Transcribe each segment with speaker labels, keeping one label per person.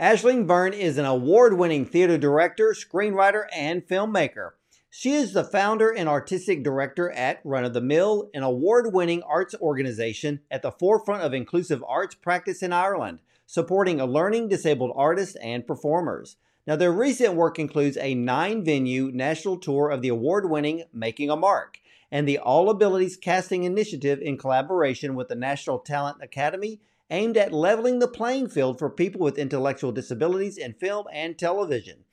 Speaker 1: Aisling Byrne is an award winning theater director, screenwriter, and filmmaker. She is the founder and artistic director at Run of the Mill, an award winning arts organization at the forefront of inclusive arts practice in Ireland, supporting a learning disabled artists and performers. Now, their recent work includes a nine venue national tour of the award winning Making a Mark and the All Abilities Casting Initiative in collaboration with the National Talent Academy, aimed at leveling the playing field for people with intellectual disabilities in film and television.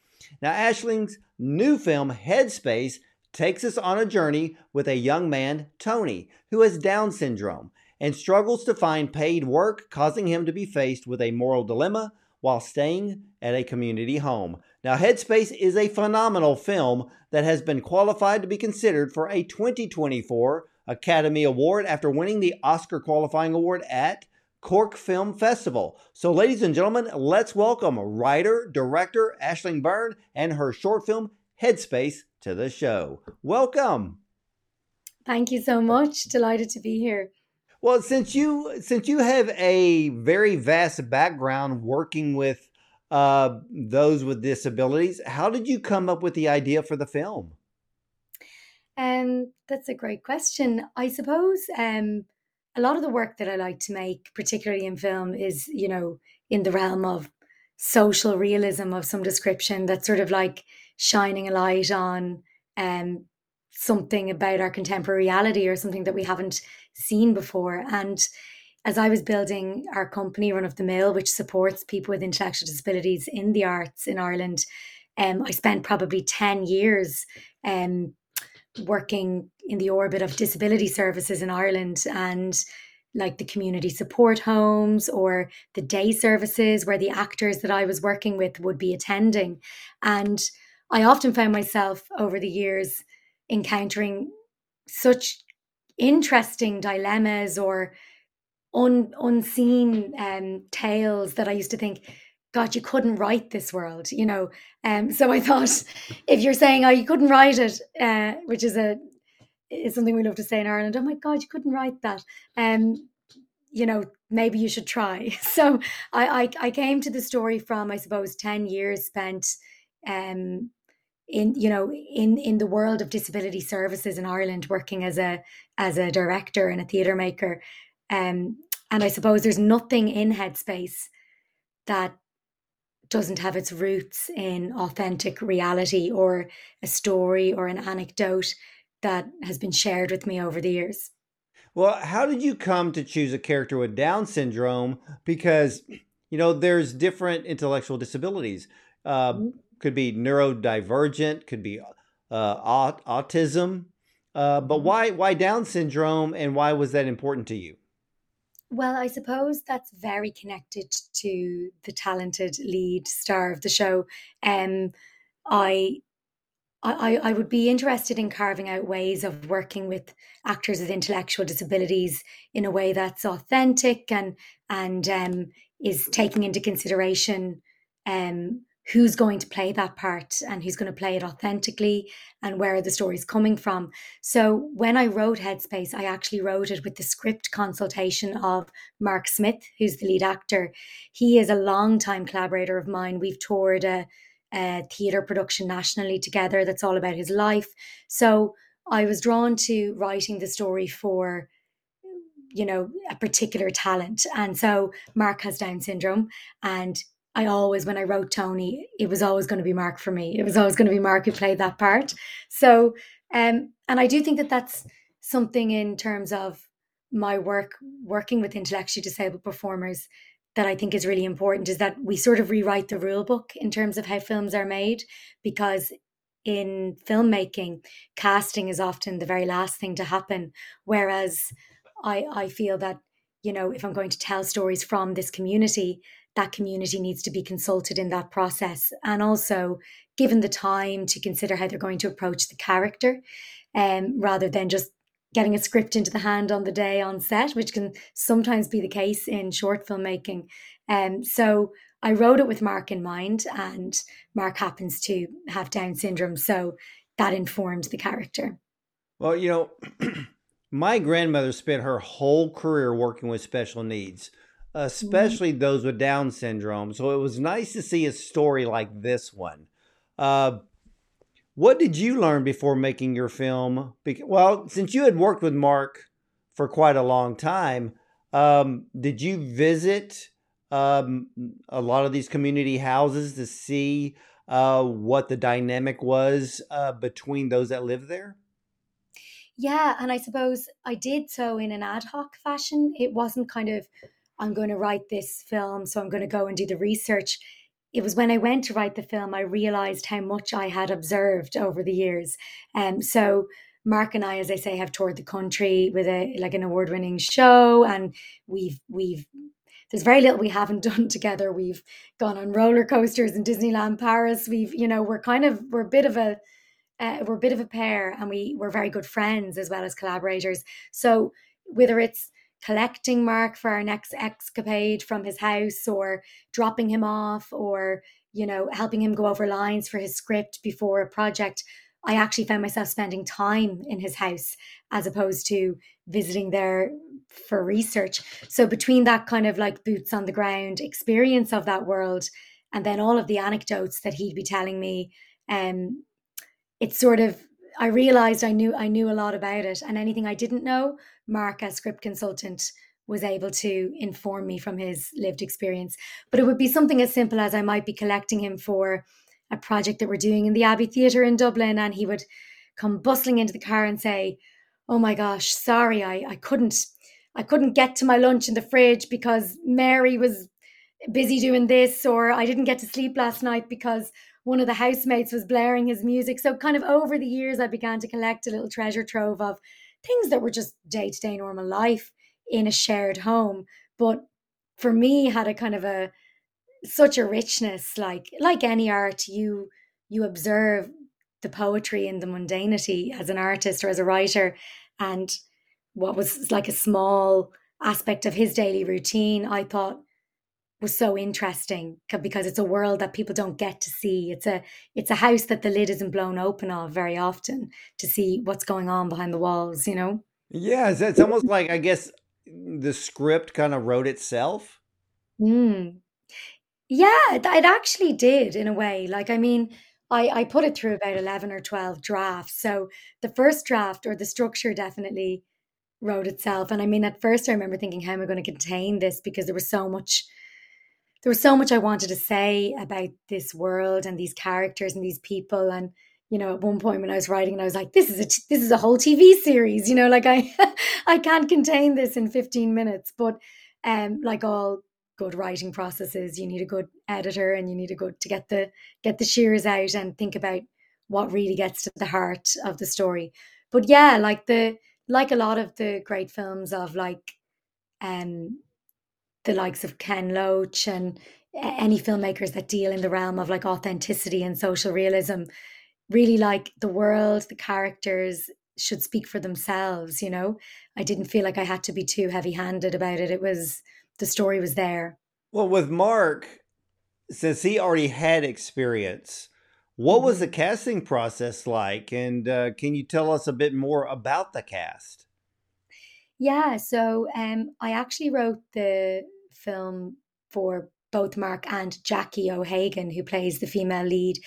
Speaker 1: Now, Aisling's new film, Headspace, takes us on a journey with a young man, Tony, who has Down syndrome and struggles to find paid work, causing him to be faced with a moral dilemma while staying at a community home. Now, Headspace is a phenomenal film that has been qualified to be considered for a 2024 Academy Award after winning the Oscar qualifying award at Cork Film Festival. So, ladies and gentlemen, let's welcome writer, director Aisling Byrne and her short film Headspace to the show. Welcome.
Speaker 2: Thank you so much. Delighted to be here.
Speaker 1: Well, since you since you have a very vast background working with uh, those with disabilities, how did you come up with the idea for the film?
Speaker 2: Um, that's a great question. I suppose um, a lot of the work that I like to make, particularly in film, is, you know, in the realm of social realism of some description that's sort of like shining a light on um, something about our contemporary reality or something that we haven't seen before. And as I was building our company, Run of the Mill, which supports people with intellectual disabilities in the arts in Ireland, um, I spent probably 10 years um, working in the orbit of disability services in Ireland and like the community support homes or the day services where the actors that I was working with would be attending. And I often found myself over the years encountering such interesting dilemmas or un, unseen um, tales that I used to think, God, you couldn't write this world, you know. Um, so I thought, if you're saying, oh, you couldn't write it, uh, which is a is something we love to say in Ireland. Oh my God, you couldn't write that. Um, you know, maybe you should try. So I, I, I came to the story from, I suppose, ten years spent, um, in you know in in the world of disability services in Ireland, working as a as a director and a theatre maker. Um, and I suppose there's nothing in Headspace that doesn't have its roots in authentic reality or a story or an anecdote that has been shared with me over the years.
Speaker 1: Well, how did you come to choose a character with Down syndrome? Because, you know, there's different intellectual disabilities. Uh, mm-hmm. could be neurodivergent, could be uh, autism. Uh, but mm-hmm. why why Down syndrome, and why was that important to you?
Speaker 2: Well, I suppose that's very connected to the talented lead star of the show. Um, I I, I would be interested in carving out ways of working with actors with intellectual disabilities in a way that's authentic and and um, is taking into consideration um, who's going to play that part and who's going to play it authentically and where the story's coming from. So when I wrote Headspace, I actually wrote it with the script consultation of Mark Smith, who's the lead actor. He is a long-time collaborator of mine. We've toured a, a theatre production nationally together that's all about his life. So I was drawn to writing the story for you know a particular talent and so mark has down syndrome and I always, when I wrote Tony, it was always going to be Mark for me. It was always going to be Mark who played that part. So, um, and I do think that that's something in terms of my work, working with intellectually disabled performers, that I think is really important is that we sort of rewrite the rule book in terms of how films are made, because in filmmaking, casting is often the very last thing to happen. Whereas I, I feel that, you know, if I'm going to tell stories from this community, that community needs to be consulted in that process and also given the time to consider how they're going to approach the character um, rather than just getting a script into the hand on the day on set, which can sometimes be the case in short filmmaking. Um, so I wrote it with Mark in mind, and Mark happens to have Down syndrome. So that informed the character.
Speaker 1: Well, you know, my grandmother spent her whole career working with special needs especially mm-hmm. those with Down syndrome. So it was nice to see a story like this one. Uh, what did you learn before making your film? Well, since you had worked with Mark for quite a long time, um, did you visit um, a lot of these community houses to see uh, what the dynamic was uh, between those that live there?
Speaker 2: Yeah, and I suppose I did so in an ad hoc fashion. It wasn't kind of, I'm going to write this film, so I'm going to go and do the research. It was when I went to write the film, I realized how much I had observed over the years. And um, so Mark and I, as I say, have toured the country with a like an award-winning show, and we've we've there's very little we haven't done together. We've gone on roller coasters in Disneyland Paris. We've, you know, we're kind of we're a bit of a uh, we're a bit of a pair, and we we're very good friends as well as collaborators. So whether it's collecting Mark for our next escapade from his house, or dropping him off, or you know helping him go over lines for his script before a project. I actually found myself spending time in his house as opposed to visiting there for research. So between that kind of like boots on the ground experience of that world and then all of the anecdotes that he'd be telling me, um, it's sort of I realized I knew I knew a lot about it, and anything I didn't know, Mark as script consultant was able to inform me from his lived experience. But it would be something as simple as I might be collecting him for a project that we're doing in the Abbey Theatre in Dublin, and he would come bustling into the car and say, "Oh my gosh, sorry, I I couldn't." I couldn't get to my lunch in the fridge because Mary was busy doing this, or I didn't get to sleep last night because one of the housemates was blaring his music. So, kind of over the years, I began to collect a little treasure trove of things that were just day to day normal life in a shared home. But for me, had a kind of a such a richness, like like any art, you you observe the poetry and the mundanity as an artist or as a writer, and what was like a small aspect of his daily routine, I thought was so interesting because it's a world that people don't get to see. It's a it's a house that the lid isn't blown open of very often to see what's going on behind the walls, you know?
Speaker 1: Yeah, it's, it's almost like I guess the script kind of wrote itself.
Speaker 2: Mm. Yeah, it actually did in a way. Like I mean, I, I put it through about 11 or 12 drafts. So the first draft or the structure definitely wrote itself. And I mean, at first, I remember thinking, how am I going to contain this? Because there was so much, there was so much I wanted to say about this world and these characters and these people. And you know, at one point when I was writing, and I was like, this is a t- this is a whole TV series. You know, like I I can't contain this in fifteen minutes. But um, like all good writing processes, you need a good editor and you need a good to get the get the shears out and think about what really gets to the heart of the story. But yeah, like the like a lot of the great films of like um the likes of Ken Loach and any filmmakers that deal in the realm of like authenticity and social realism really like the world the characters should speak for themselves you know i didn't feel like i had to be too heavy handed about it it was the story was there
Speaker 1: well with mark since he already had experience what was the mm-hmm. casting process like? And uh, can you tell us a bit more about the cast?
Speaker 2: Yeah, so um, I actually wrote the film for both Mark and Jackie O'Hagan, who plays the female lead.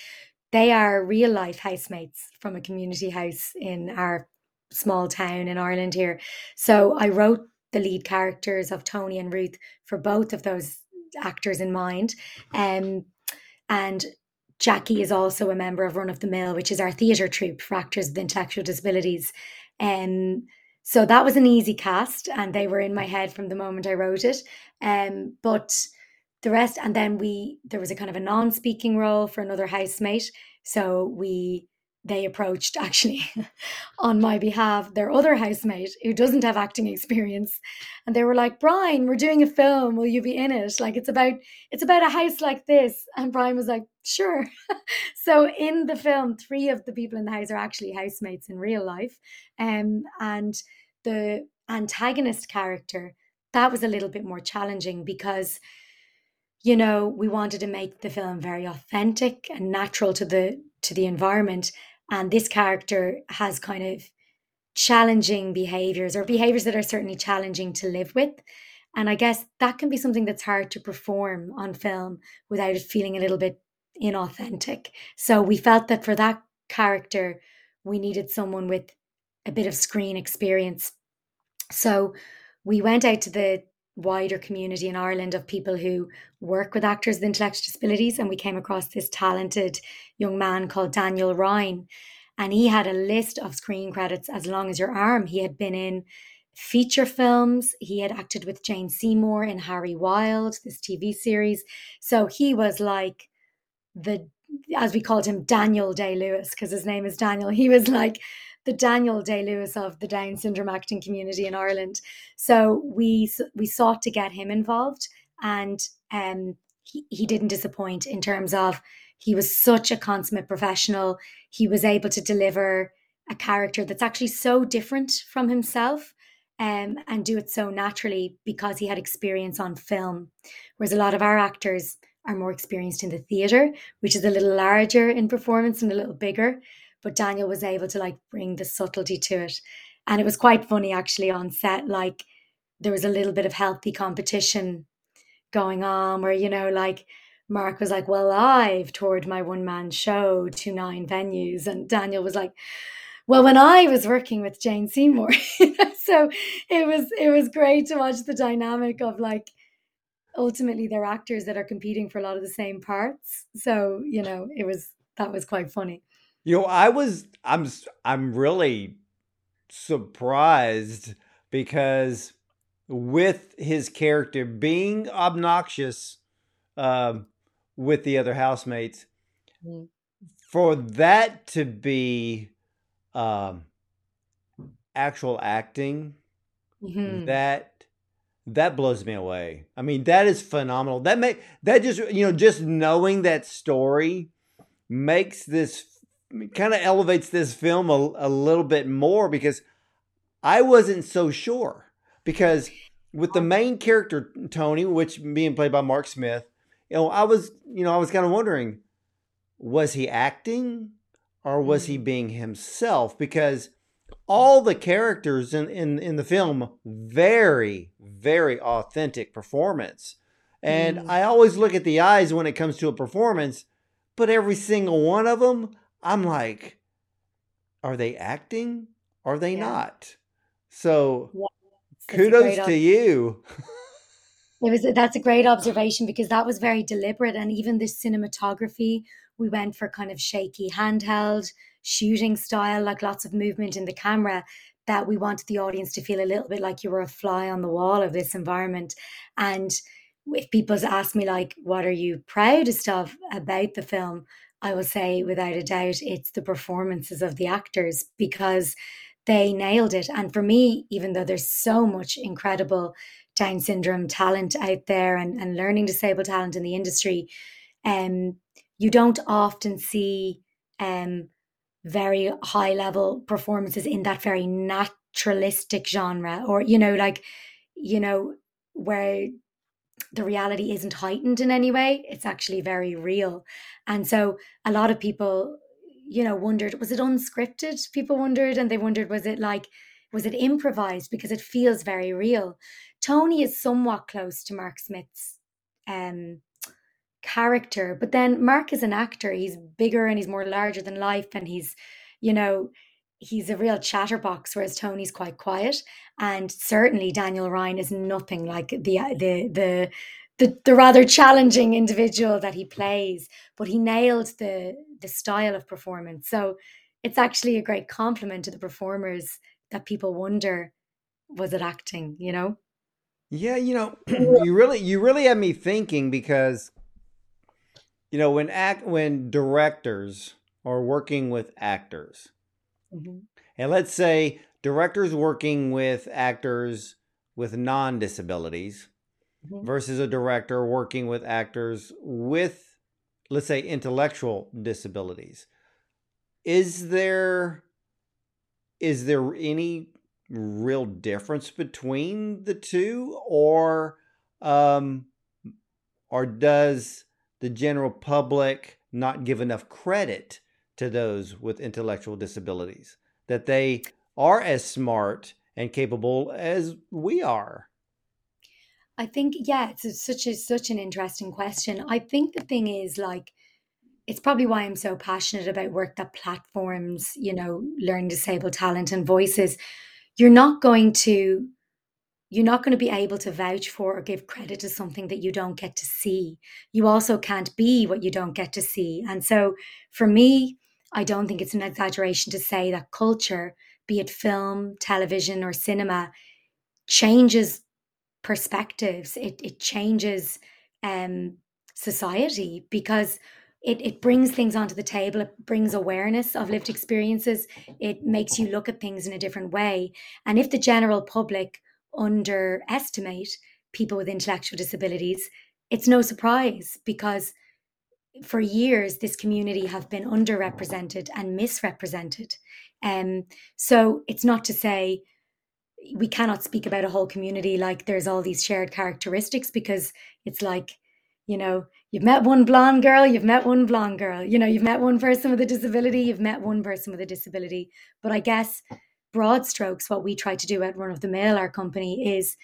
Speaker 2: They are real life housemates from a community house in our small town in Ireland here. So I wrote the lead characters of Tony and Ruth for both of those actors in mind. Um, and Jackie is also a member of Run of the Mill, which is our theatre troupe for actors with intellectual disabilities. Um, so that was an easy cast, and they were in my head from the moment I wrote it. Um, but the rest, and then we there was a kind of a non-speaking role for another housemate. So we they approached actually on my behalf their other housemate who doesn't have acting experience. And they were like brian we're doing a film. Will you be in it? Like it's about it's about a house like this. And brian was like sure. So in the film three of the people in the house are actually housemates in real life. Um, and the antagonist character that was a little bit more challenging because you know we wanted to make the film very authentic and natural to the to the environment and this character has kind of challenging behaviors or behaviors that are certainly challenging to live with. And I guess that can be something that's hard to perform on film without it feeling a little bit inauthentic. So we felt that for that character, we needed someone with a bit of screen experience. So we went out to the wider community in Ireland of people who work with actors with intellectual disabilities, and we came across this talented young man called Daniel Ryan. And he had a list of screen credits as long as your arm. He had been in feature films. He had acted with Jane Seymour in Harry Wild, this TV series. So he was like the, as we called him, Daniel Day Lewis, because his name is Daniel. He was like the Daniel Day Lewis of the Down syndrome acting community in Ireland. So we we sought to get him involved, and um, he, he didn't disappoint in terms of he was such a consummate professional. He was able to deliver a character that's actually so different from himself um, and do it so naturally because he had experience on film. Whereas a lot of our actors are more experienced in the theatre, which is a little larger in performance and a little bigger. But Daniel was able to like bring the subtlety to it. And it was quite funny actually on set. Like there was a little bit of healthy competition going on where, you know, like Mark was like, Well, I've toured my one man show to nine venues. And Daniel was like, well when i was working with jane seymour so it was it was great to watch the dynamic of like ultimately they're actors that are competing for a lot of the same parts so you know it was that was quite funny
Speaker 1: you know i was i'm i'm really surprised because with his character being obnoxious uh, with the other housemates mm-hmm. for that to be um, actual acting mm-hmm. that that blows me away. I mean, that is phenomenal. That make that just you know just knowing that story makes this kind of elevates this film a, a little bit more because I wasn't so sure because with the main character Tony, which being played by Mark Smith, you know, I was you know I was kind of wondering was he acting or was he mm. being himself? Because all the characters in, in, in the film, very, very authentic performance. And mm. I always look at the eyes when it comes to a performance, but every single one of them, I'm like, are they acting? Are they yeah. not? So yeah. kudos to you.
Speaker 2: it was that's a great observation because that was very deliberate and even the cinematography we went for kind of shaky handheld shooting style, like lots of movement in the camera, that we wanted the audience to feel a little bit like you were a fly on the wall of this environment. And if people ask me, like, what are you proudest of about the film? I will say, without a doubt, it's the performances of the actors because they nailed it. And for me, even though there's so much incredible Down syndrome talent out there and, and learning disabled talent in the industry, um, you don't often see um, very high level performances in that very naturalistic genre or you know like you know where the reality isn't heightened in any way it's actually very real and so a lot of people you know wondered was it unscripted people wondered and they wondered was it like was it improvised because it feels very real tony is somewhat close to mark smith's um character. But then Mark is an actor. He's bigger and he's more larger than life and he's, you know, he's a real chatterbox, whereas Tony's quite quiet. And certainly Daniel Ryan is nothing like the uh, the the the, the rather challenging individual that he plays, but he nailed the the style of performance. So it's actually a great compliment to the performers that people wonder, was it acting, you know?
Speaker 1: Yeah, you know, you really you really had me thinking because you know when act when directors are working with actors mm-hmm. and let's say directors working with actors with non-disabilities mm-hmm. versus a director working with actors with let's say intellectual disabilities is there is there any real difference between the two or um or does the general public not give enough credit to those with intellectual disabilities, that they are as smart and capable as we are.
Speaker 2: I think yeah, it's such a such an interesting question. I think the thing is like it's probably why I'm so passionate about work that platforms, you know, learn disabled talent and voices. You're not going to you're not going to be able to vouch for or give credit to something that you don't get to see. You also can't be what you don't get to see. And so for me, I don't think it's an exaggeration to say that culture, be it film, television, or cinema, changes perspectives. It, it changes um, society because it, it brings things onto the table. It brings awareness of lived experiences. It makes you look at things in a different way. And if the general public underestimate people with intellectual disabilities, it's no surprise because for years this community have been underrepresented and misrepresented. Um, so it's not to say we cannot speak about a whole community like there's all these shared characteristics because it's like, you know, you've met one blonde girl, you've met one blonde girl, you know, you've met one person with a disability, you've met one person with a disability. But I guess broad strokes, what we try to do at Run of the Mill, our company, is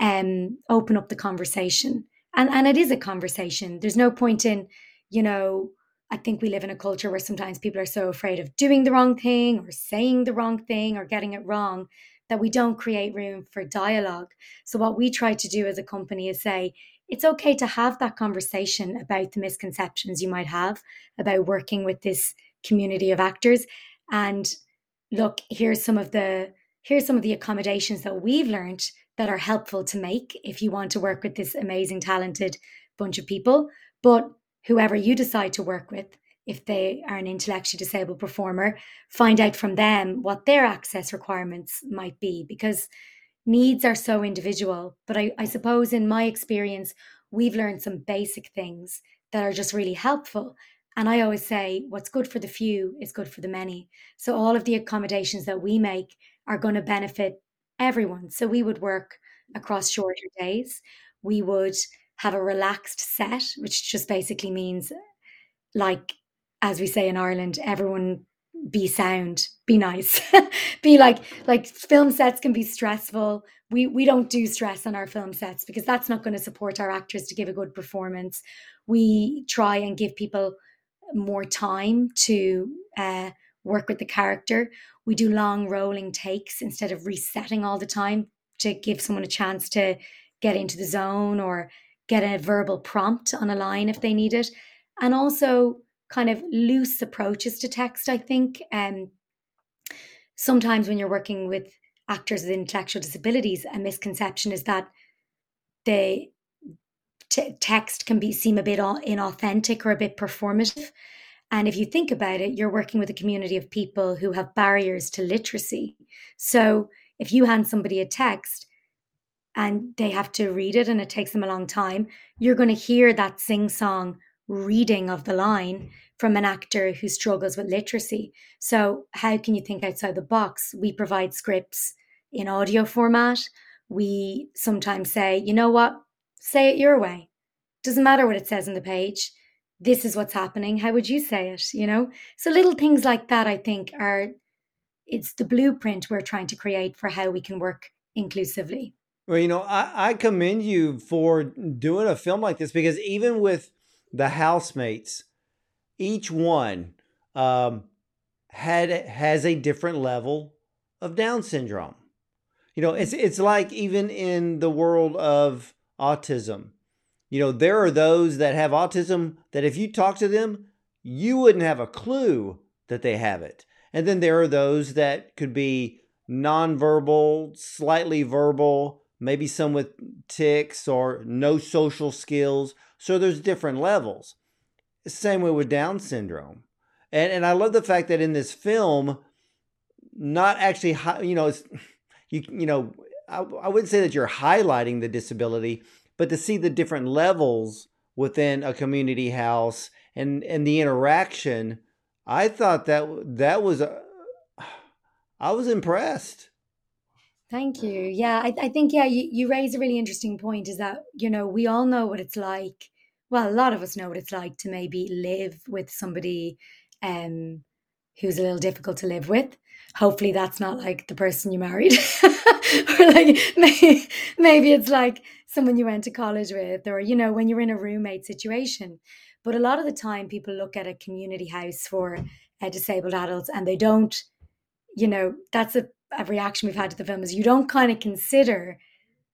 Speaker 2: um, open up the conversation. And, and it is a conversation. There's no point in, you know, I think we live in a culture where sometimes people are so afraid of doing the wrong thing or saying the wrong thing or getting it wrong that we don't create room for dialogue. So, what we try to do as a company is say, it's okay to have that conversation about the misconceptions you might have about working with this community of actors and look, here's some of the here's some of the accommodations that we've learned that are helpful to make if you want to work with this amazing, talented bunch of people. But whoever you decide to work with, if they are an intellectually disabled performer, find out from them what their access requirements might be because needs are so individual. But I, I suppose in my experience, we've learned some basic things that are just really helpful. And I always say, what's good for the few is good for the many. So all of the accommodations that we make are going to benefit everyone. So we would work across shorter days. We would have a relaxed set, which just basically means, like, as we say in Ireland, everyone be sound, be nice, be like like film sets can be stressful. We we don't do stress on our film sets because that's not going to support our actors to give a good performance. We try and give people more time to uh, work with the character. We do long rolling takes instead of resetting all the time to give someone a chance to get into the zone or get a verbal prompt on a line if they need it. And also kind of loose approaches to text, I think. Um, sometimes when you're working with actors with intellectual disabilities, a misconception is that they t- text can be seem a bit inauthentic or a bit performative. And if you think about it, you're working with a community of people who have barriers to literacy. So if you hand somebody a text and they have to read it and it takes them a long time, you're going to hear that sing song reading of the line from an actor who struggles with literacy. So, how can you think outside the box? We provide scripts in audio format. We sometimes say, you know what, Say it your way. Doesn't matter what it says on the page. This is what's happening. How would you say it? You know? So little things like that, I think, are it's the blueprint we're trying to create for how we can work inclusively.
Speaker 1: Well, you know, I, I commend you for doing a film like this because even with the housemates, each one um, had has a different level of Down syndrome. You know, it's it's like even in the world of autism. You know, there are those that have autism that if you talk to them, you wouldn't have a clue that they have it. And then there are those that could be nonverbal, slightly verbal, maybe some with tics or no social skills. So there's different levels. Same way with Down syndrome. And and I love the fact that in this film, not actually, you know, you you know, I, I wouldn't say that you're highlighting the disability, but to see the different levels within a community house and and the interaction, I thought that that was a, uh, I was impressed.
Speaker 2: Thank you. Yeah, I, I think yeah, you, you raise a really interesting point. Is that you know we all know what it's like. Well, a lot of us know what it's like to maybe live with somebody um, who's a little difficult to live with. Hopefully, that's not like the person you married, or like maybe, maybe it's like someone you went to college with, or you know, when you're in a roommate situation. But a lot of the time, people look at a community house for uh, disabled adults and they don't, you know, that's a, a reaction we've had to the film is you don't kind of consider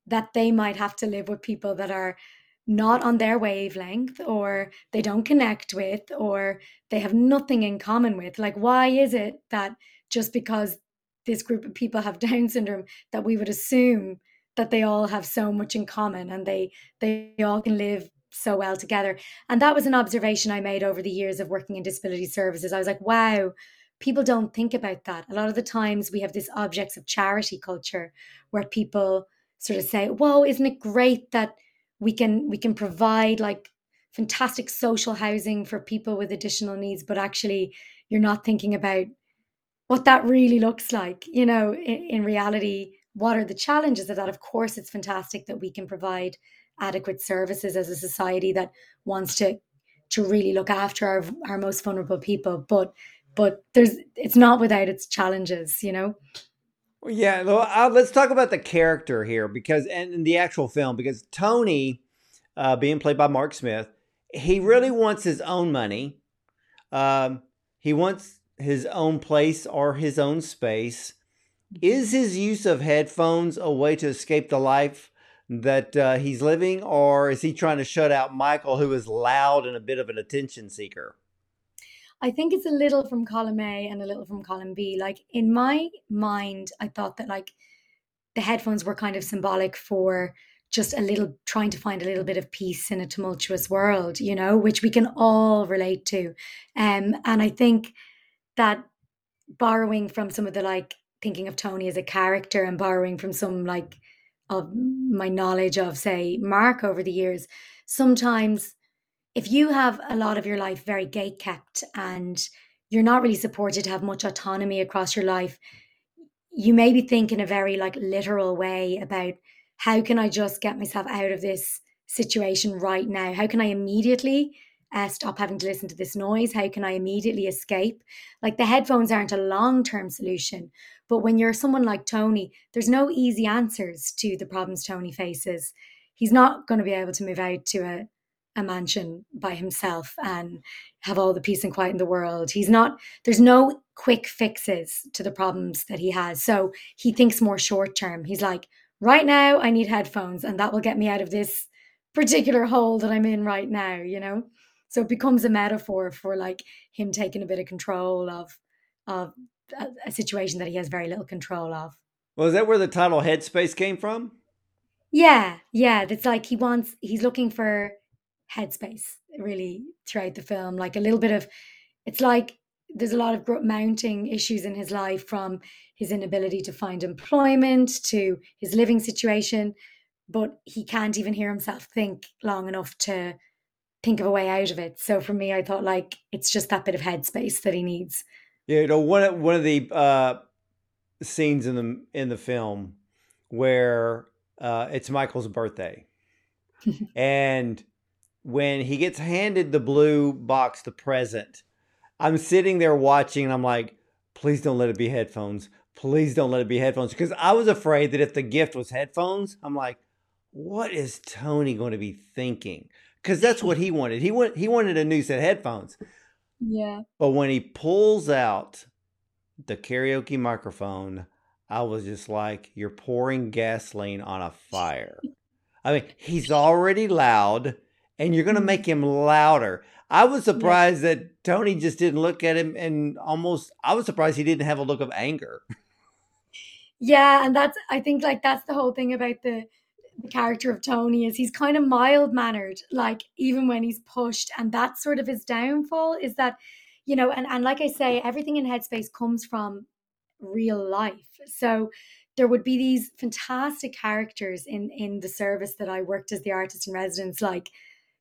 Speaker 2: that they might have to live with people that are not on their wavelength or they don't connect with or they have nothing in common with. Like, why is it that just because this group of people have Down syndrome that we would assume that they all have so much in common and they they all can live so well together. And that was an observation I made over the years of working in disability services. I was like, wow, people don't think about that. A lot of the times we have this objects of charity culture where people sort of say, whoa, isn't it great that we can we can provide like fantastic social housing for people with additional needs, but actually you're not thinking about what that really looks like. You know, in, in reality, what are the challenges of that? Of course, it's fantastic that we can provide adequate services as a society that wants to to really look after our, our most vulnerable people but but there's it's not without its challenges you know?
Speaker 1: Yeah well, let's talk about the character here because and in the actual film because tony uh, being played by mark smith he really wants his own money. Um, he wants his own place or his own space. Is his use of headphones a way to escape the life that uh, he's living, or is he trying to shut out Michael, who is loud and a bit of an attention seeker?
Speaker 2: I think it's a little from column A and a little from column B. Like in my mind, I thought that like the headphones were kind of symbolic for just a little trying to find a little bit of peace in a tumultuous world, you know, which we can all relate to. Um, and I think that borrowing from some of the like thinking of Tony as a character and borrowing from some like of my knowledge of, say, Mark over the years, sometimes if you have a lot of your life very gate kept and you're not really supported to have much autonomy across your life, you maybe think in a very like literal way about how can I just get myself out of this situation right now? How can I immediately uh, stop having to listen to this noise? How can I immediately escape? Like the headphones aren't a long term solution, but when you're someone like Tony, there's no easy answers to the problems Tony faces. He's not going to be able to move out to a, a mansion by himself and have all the peace and quiet in the world. He's not, there's no quick fixes to the problems that he has. So he thinks more short term. He's like, right now, I need headphones, and that will get me out of this particular hole that I'm in right now, you know? So it becomes a metaphor for like him taking a bit of control of of a, a situation that he has very little control of.
Speaker 1: Well, is that where the title Headspace came from?
Speaker 2: Yeah, yeah. It's like he wants, he's looking for headspace really throughout the film. Like a little bit of, it's like there's a lot of mounting issues in his life from his inability to find employment to his living situation, but he can't even hear himself think long enough to think of a way out of it. So for me, I thought like it's just that bit of headspace that he needs.
Speaker 1: Yeah, you know, one of, one of the uh, scenes in the in the film where uh, it's Michael's birthday, and when he gets handed the blue box, the present, I'm sitting there watching, and I'm like, please don't let it be headphones. Please don't let it be headphones, because I was afraid that if the gift was headphones, I'm like, what is Tony going to be thinking? Because that's what he wanted. He want, he wanted a new set of headphones.
Speaker 2: Yeah.
Speaker 1: But when he pulls out the karaoke microphone, I was just like, you're pouring gasoline on a fire. I mean, he's already loud and you're going to mm-hmm. make him louder. I was surprised yeah. that Tony just didn't look at him and almost, I was surprised he didn't have a look of anger.
Speaker 2: Yeah. And that's, I think like that's the whole thing about the, the character of Tony is he's kind of mild mannered, like even when he's pushed. And that's sort of his downfall is that, you know, and, and like I say, everything in Headspace comes from real life. So there would be these fantastic characters in in the service that I worked as the artist in residence, like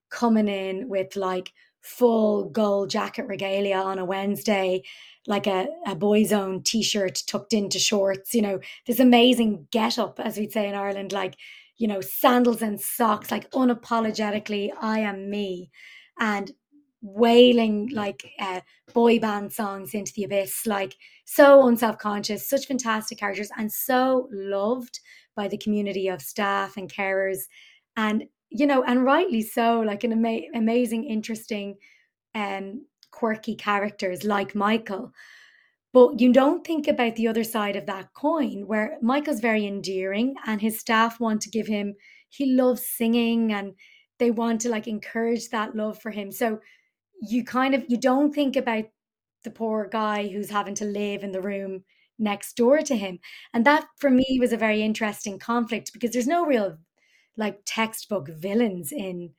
Speaker 2: coming in with like full gold jacket regalia on a Wednesday, like a, a boy's own t-shirt tucked into shorts, you know, this amazing get up, as we'd say in Ireland, like you know, sandals and socks, like unapologetically, I am me. And wailing like uh, boy band songs into the abyss, like so unself-conscious, such fantastic characters, and so loved by the community of staff and carers, and you know, and rightly so, like an ama- amazing, interesting, um, quirky characters like Michael. But you don't think about the other side of that coin, where Michael's very endearing, and his staff want to give him. He loves singing, and they want to like encourage that love for him. So you kind of you don't think about the poor guy who's having to live in the room next door to him and that for me was a very interesting conflict because there's no real like textbook villains in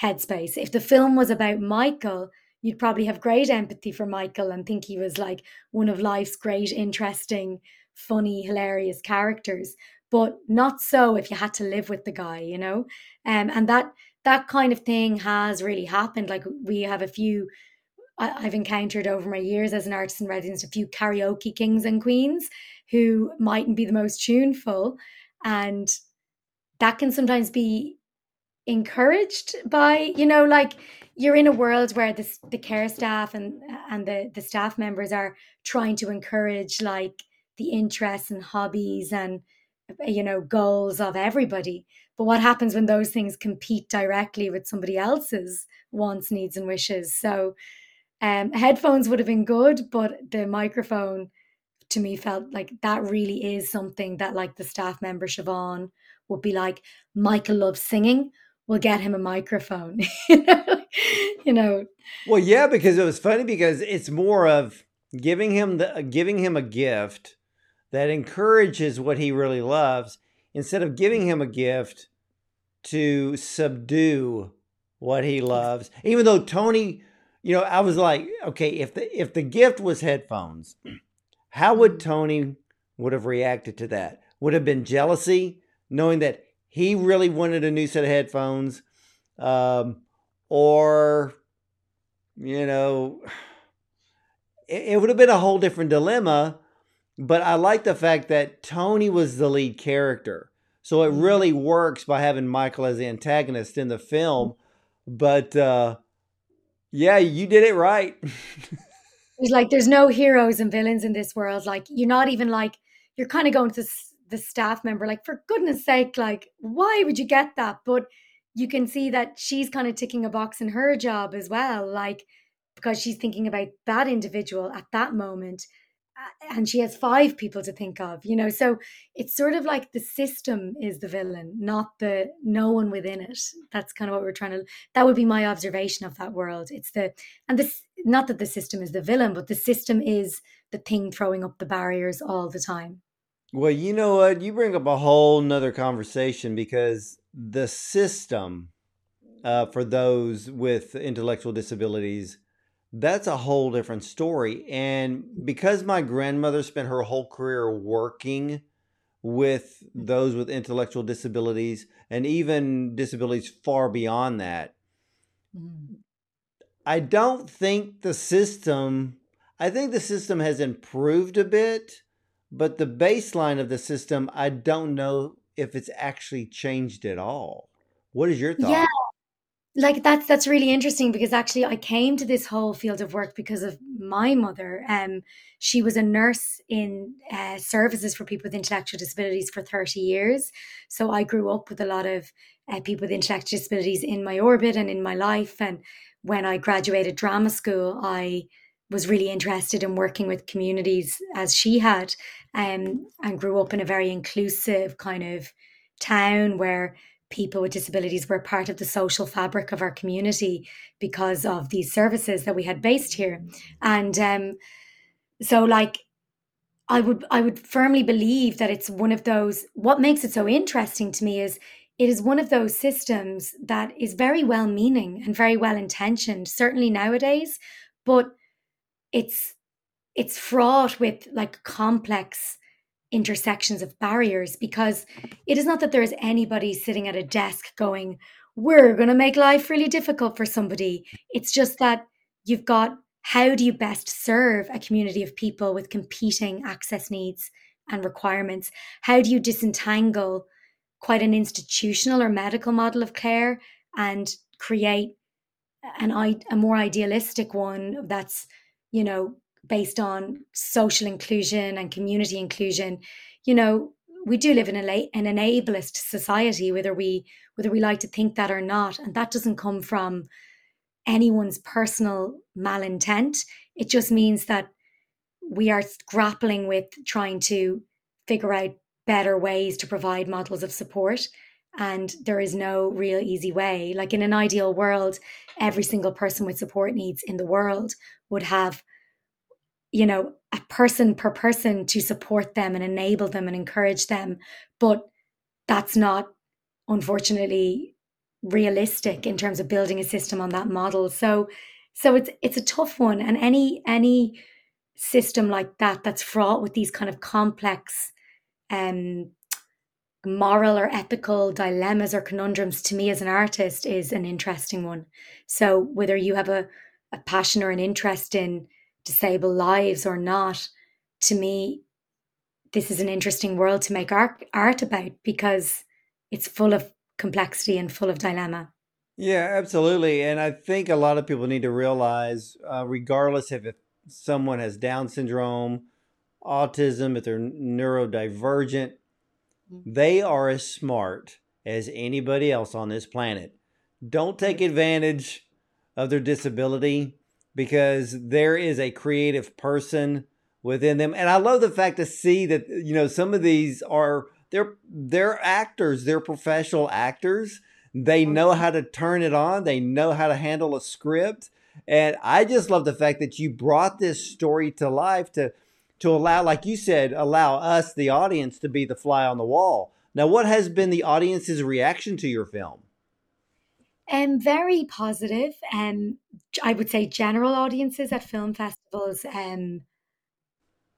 Speaker 2: headspace if the film was about michael you'd probably have great empathy for michael and think he was like one of life's great interesting funny hilarious characters but not so if you had to live with the guy you know um, and that that kind of thing has really happened. Like we have a few I, have encountered over my years as an artist in residence, a few karaoke kings and queens who mightn't be the most tuneful. And that can sometimes be encouraged by, you know, like you're in a world where the, the care staff and and the, the staff members are trying to encourage like the interests and hobbies and you know goals of everybody but what happens when those things compete directly with somebody else's wants, needs, and wishes? So, um, headphones would have been good, but the microphone to me felt like that really is something that, like, the staff member Siobhan would be like, Michael loves singing. We'll get him a microphone. you know.
Speaker 1: Well, yeah, because it was funny because it's more of giving him the giving him a gift that encourages what he really loves instead of giving him a gift to subdue what he loves. Even though Tony, you know, I was like, okay, if the if the gift was headphones, how would mm-hmm. Tony would have reacted to that? Would have been jealousy, knowing that he really wanted a new set of headphones, um, or you know, it, it would have been a whole different dilemma but I like the fact that Tony was the lead character. So it mm-hmm. really works by having Michael as the antagonist in the film. But uh, yeah, you did it right.
Speaker 2: It's like there's no heroes and villains in this world. Like you're not even like you're kind of going to the staff member like for goodness sake like why would you get that? But you can see that she's kind of ticking a box in her job as well like because she's thinking about that individual at that moment and she has five people to think of you know? So it's sort of like the system is the villain not the no one within it. That's kind of what we're trying to that would be my observation of that world. It's the and this not that the system is the villain but the system is the thing throwing up the barriers all the time
Speaker 1: well you know what you bring up a whole nother conversation because the system uh, for those with intellectual disabilities that's a whole different story. And because my grandmother spent her whole career working with those with intellectual disabilities and even disabilities far beyond that, mm. I don't think the system, I think the system has improved a bit, but the baseline of the system, I don't know if it's actually changed at all. What is your thought?
Speaker 2: Yeah, like that's that's really interesting because actually I came to this whole field of work because of my mother. Um, she was a nurse in uh, services for people with intellectual disabilities for thirty years. So I grew up with a lot of uh, people with intellectual disabilities in my orbit and in my life. And when I graduated drama school, I was really interested in working with communities as she had, um, and grew up in a very inclusive kind of town where people with disabilities were part of the social fabric of our community because of these services that we had based here. And um, so, like, I would I would firmly believe that it's one of those. What makes it so interesting to me is it is one of those systems that is very well meaning and very well intentioned, certainly nowadays, but it's it's fraught with like complex intersections of barriers because it is not that there is anybody sitting at a desk going, we're going to make life really difficult for somebody. It's just that you've got how do you best serve a community of people with competing access needs and requirements? How do you disentangle quite an institutional or medical model of care and create an a more idealistic one that's you know based on social inclusion and community inclusion you know we do live in a, an enablest society whether we whether we like to think that or not and that doesn't come from anyone's personal malintent. It just means that we are grappling with trying to figure out better ways to provide models of support and there is no real easy way. Like in an ideal world every single person with support needs in the world would have you know a person per person to support them and enable them and encourage them. But that's not unfortunately realistic in terms of building a system on that model. So so it's it's a tough one. And any any system like that that's fraught with these kind of complex um moral or ethical dilemmas or conundrums to me as an artist is an interesting one so whether you have a, a passion or an interest in disabled lives or not, to me, this is an interesting world to make art, art about because it's full of complexity and full of dilemma.
Speaker 1: Yeah, absolutely. And I think a lot of people need to realize, uh, regardless if, if someone has Down syndrome, autism, if they're neurodivergent. Mm-hmm. they are as smart as anybody else on this planet. Don't take advantage of their disability because there is a creative person within them. And I love the fact to see that, you know, some of these are they're they're actors, they're professional actors. They mm-hmm. know how to turn it on, they know how to handle a script. And I just love the fact that you brought this story to life to to allow, like you said, allow us, the audience, to be the fly on the wall. Now, what has been the audience's reaction to your film?
Speaker 2: Um, very positive. Um, I would say general audiences at film festivals um,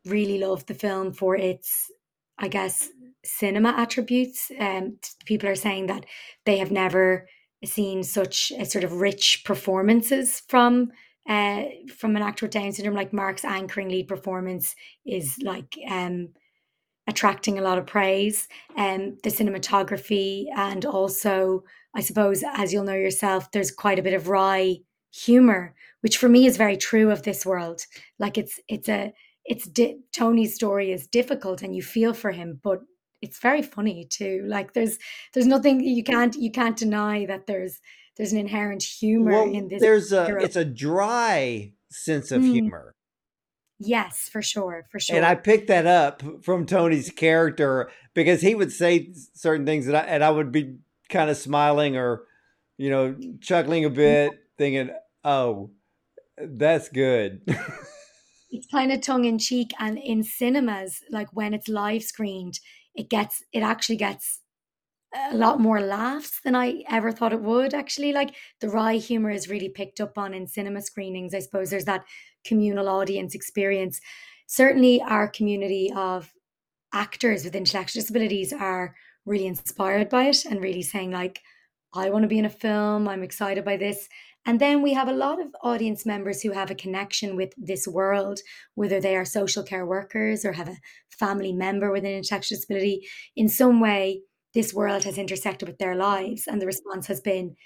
Speaker 2: really love the film for its, I guess, cinema attributes. Um, people are saying that they have never seen such a sort of rich performances from uh, from an actor with Down syndrome. Like Mark's anchoring lead performance is like um, attracting a lot of praise. Um, the cinematography and also I suppose, as you'll know yourself, there's quite a bit of wry humor, which for me is very true of this world. Like it's it's a it's di- Tony's story is difficult, and you feel for him, but it's very funny too. Like there's there's nothing you can't you can't deny that there's there's an inherent humor well, in this.
Speaker 1: There's a hero. it's a dry sense of mm. humor.
Speaker 2: Yes, for sure, for sure.
Speaker 1: And I picked that up from Tony's character because he would say certain things that I and I would be kind of smiling or, you know, chuckling a bit, thinking, oh, that's good.
Speaker 2: it's kind of tongue in cheek. And in cinemas, like when it's live screened, it gets, it actually gets a lot more laughs than I ever thought it would. Actually, like the wry humor is really picked up on in cinema screenings. I suppose there's that communal audience experience. Certainly, our community of actors with intellectual disabilities are really inspired by it and really saying like I want to be in a film, I'm excited by this. And then we have a lot of audience members who have a connection with this world, whether they are social care workers or have a family member with an intellectual disability. In some way, this world has intersected with their lives. And the response has been,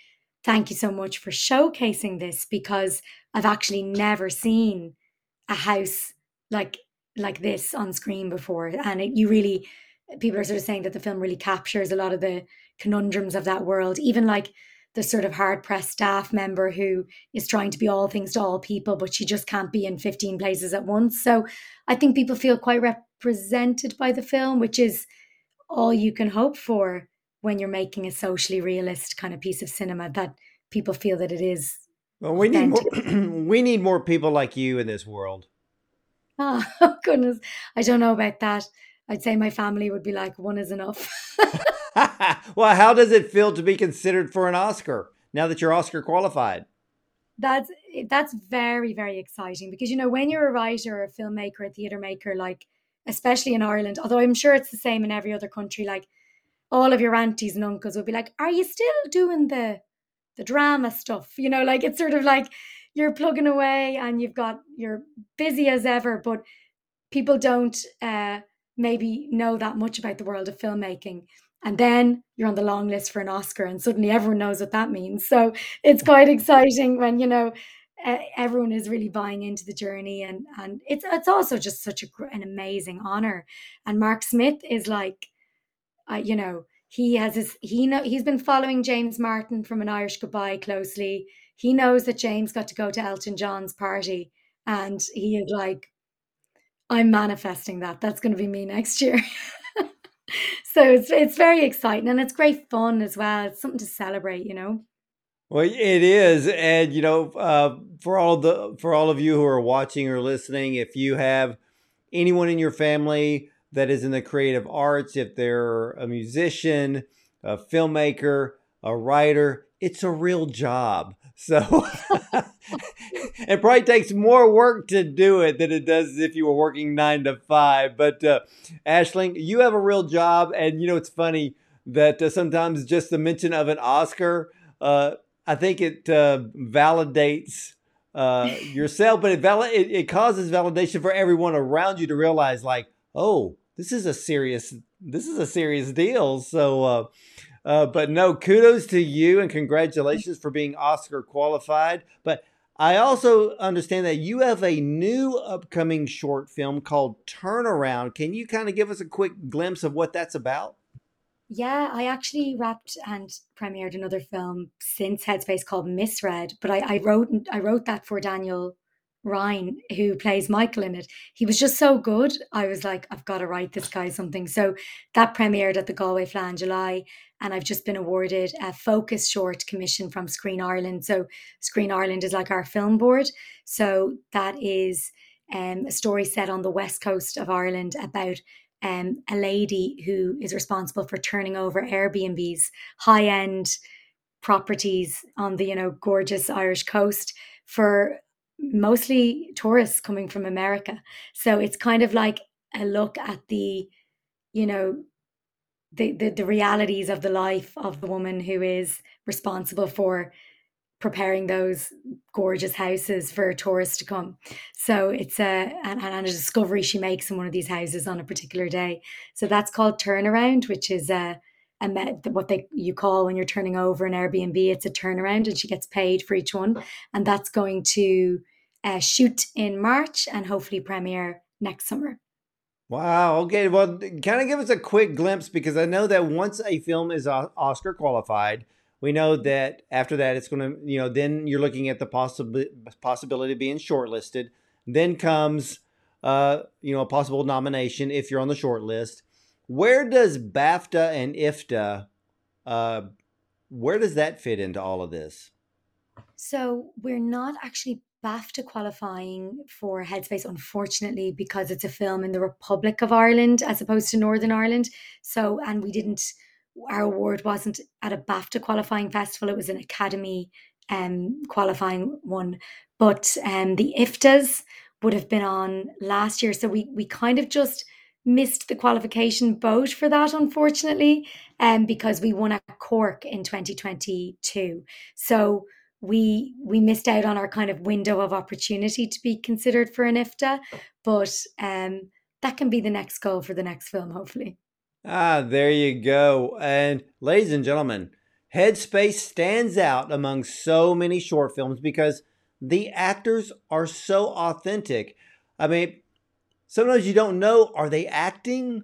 Speaker 2: thank you so much for showcasing this because I've actually never seen a house like like this on screen before. And it, you really people are sort of saying that the film really captures a lot of the conundrums of that world, even like the sort of hard pressed staff member who is trying to be all things to all people, but she just can't be in 15 places at once. So I think people feel quite represented by the film, which is all you can hope for when you're making a socially realist kind of piece of cinema that people feel that it is.
Speaker 1: Well, we need more, we need more people like you in this world.
Speaker 2: Ah, oh, goodness. I don't know about that. I'd say my family would be like, one is enough.
Speaker 1: well, how does it feel to be considered for an Oscar now that you're Oscar qualified?
Speaker 2: That's that's very very exciting because you know when you're a writer, or a filmmaker, a theater maker, like especially in Ireland, although I'm sure it's the same in every other country, like all of your aunties and uncles would be like, "Are you still doing the the drama stuff?" You know, like it's sort of like you're plugging away and you've got you're busy as ever, but people don't uh, maybe know that much about the world of filmmaking. and then you're on the long list for an Oscar, and suddenly everyone knows what that means. So it's quite exciting when you know everyone is really buying into the journey, and and it's it's also just such a, an amazing honor. And Mark Smith is like, uh, you know, he has his he know he's been following James Martin from an Irish Goodbye closely. He knows that James got to go to Elton John's party, and he is like, I'm manifesting that. That's going to be me next year. so it's it's very exciting and it's great fun as well. It's something to celebrate, you know.
Speaker 1: Well, it is, and you know, uh, for all the for all of you who are watching or listening, if you have anyone in your family that is in the creative arts, if they're a musician, a filmmaker, a writer, it's a real job. So it probably takes more work to do it than it does if you were working nine to five. But uh, Aisling, you have a real job, and you know it's funny that uh, sometimes just the mention of an Oscar, uh, I think it uh, validates uh, yourself, but it, val- it it causes validation for everyone around you to realize, like, oh, this is a serious this is a serious deal. So uh, uh, but no, kudos to you and congratulations for being Oscar qualified. But I also understand that you have a new upcoming short film called Turnaround. Can you kind of give us a quick glimpse of what that's about?
Speaker 2: Yeah, I actually wrapped and premiered another film since Headspace called Misread, but I, I wrote I wrote that for Daniel Ryan, who plays Michael in it, he was just so good. I was like, I've got to write this guy something. So that premiered at the Galway Fleadh in July, and I've just been awarded a focus short commission from Screen Ireland. So Screen Ireland is like our film board. So that is um, a story set on the west coast of Ireland about um, a lady who is responsible for turning over Airbnbs, high end properties on the you know gorgeous Irish coast for mostly tourists coming from America. So it's kind of like a look at the, you know, the, the, the realities of the life of the woman who is responsible for preparing those gorgeous houses for tourists to come. So it's a and, and a discovery she makes in one of these houses on a particular day. So that's called turnaround, which is a, a what they you call when you're turning over an Airbnb. It's a turnaround, and she gets paid for each one, and that's going to uh, shoot in March and hopefully premiere next summer.
Speaker 1: Wow. Okay. Well, kind of give us a quick glimpse because I know that once a film is Oscar qualified, we know that after that it's going to, you know, then you're looking at the possibility possibility of being shortlisted. Then comes, uh, you know, a possible nomination if you're on the short list. Where does BAFTA and IFTA, uh, where does that fit into all of this?
Speaker 2: So we're not actually BAFTA qualifying for Headspace, unfortunately, because it's a film in the Republic of Ireland as opposed to Northern Ireland. So, and we didn't, our award wasn't at a BAFTA qualifying festival, it was an Academy um, qualifying one. But um, the IFTAs would have been on last year. So we, we kind of just missed the qualification boat for that, unfortunately, um, because we won at Cork in 2022. So, we we missed out on our kind of window of opportunity to be considered for an IFTA, but um, that can be the next goal for the next film, hopefully.
Speaker 1: Ah, there you go. And ladies and gentlemen, Headspace stands out among so many short films because the actors are so authentic. I mean, sometimes you don't know are they acting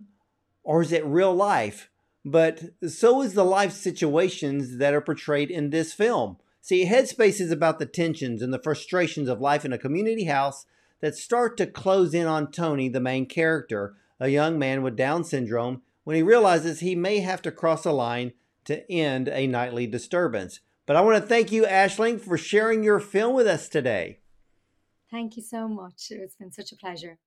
Speaker 1: or is it real life? But so is the life situations that are portrayed in this film. See, Headspace is about the tensions and the frustrations of life in a community house that start to close in on Tony, the main character, a young man with Down syndrome, when he realizes he may have to cross a line to end a nightly disturbance. But I want to thank you, Aisling, for sharing your film with us today.
Speaker 2: Thank you so much. It's been such a pleasure.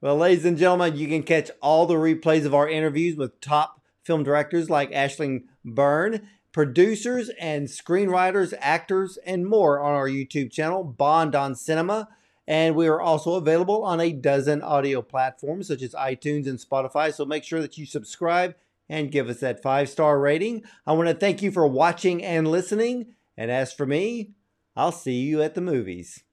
Speaker 1: Well, ladies and gentlemen, you can catch all the replays of our interviews with top film directors like Aisling Byrne producers and screenwriters, actors, and more on our YouTube channel, Bond on Cinema. And we are also available on a dozen audio platforms such as iTunes and Spotify. So make sure that you subscribe and give us that five star rating. I want to thank you for watching and listening. And as for me, I'll see you at the movies.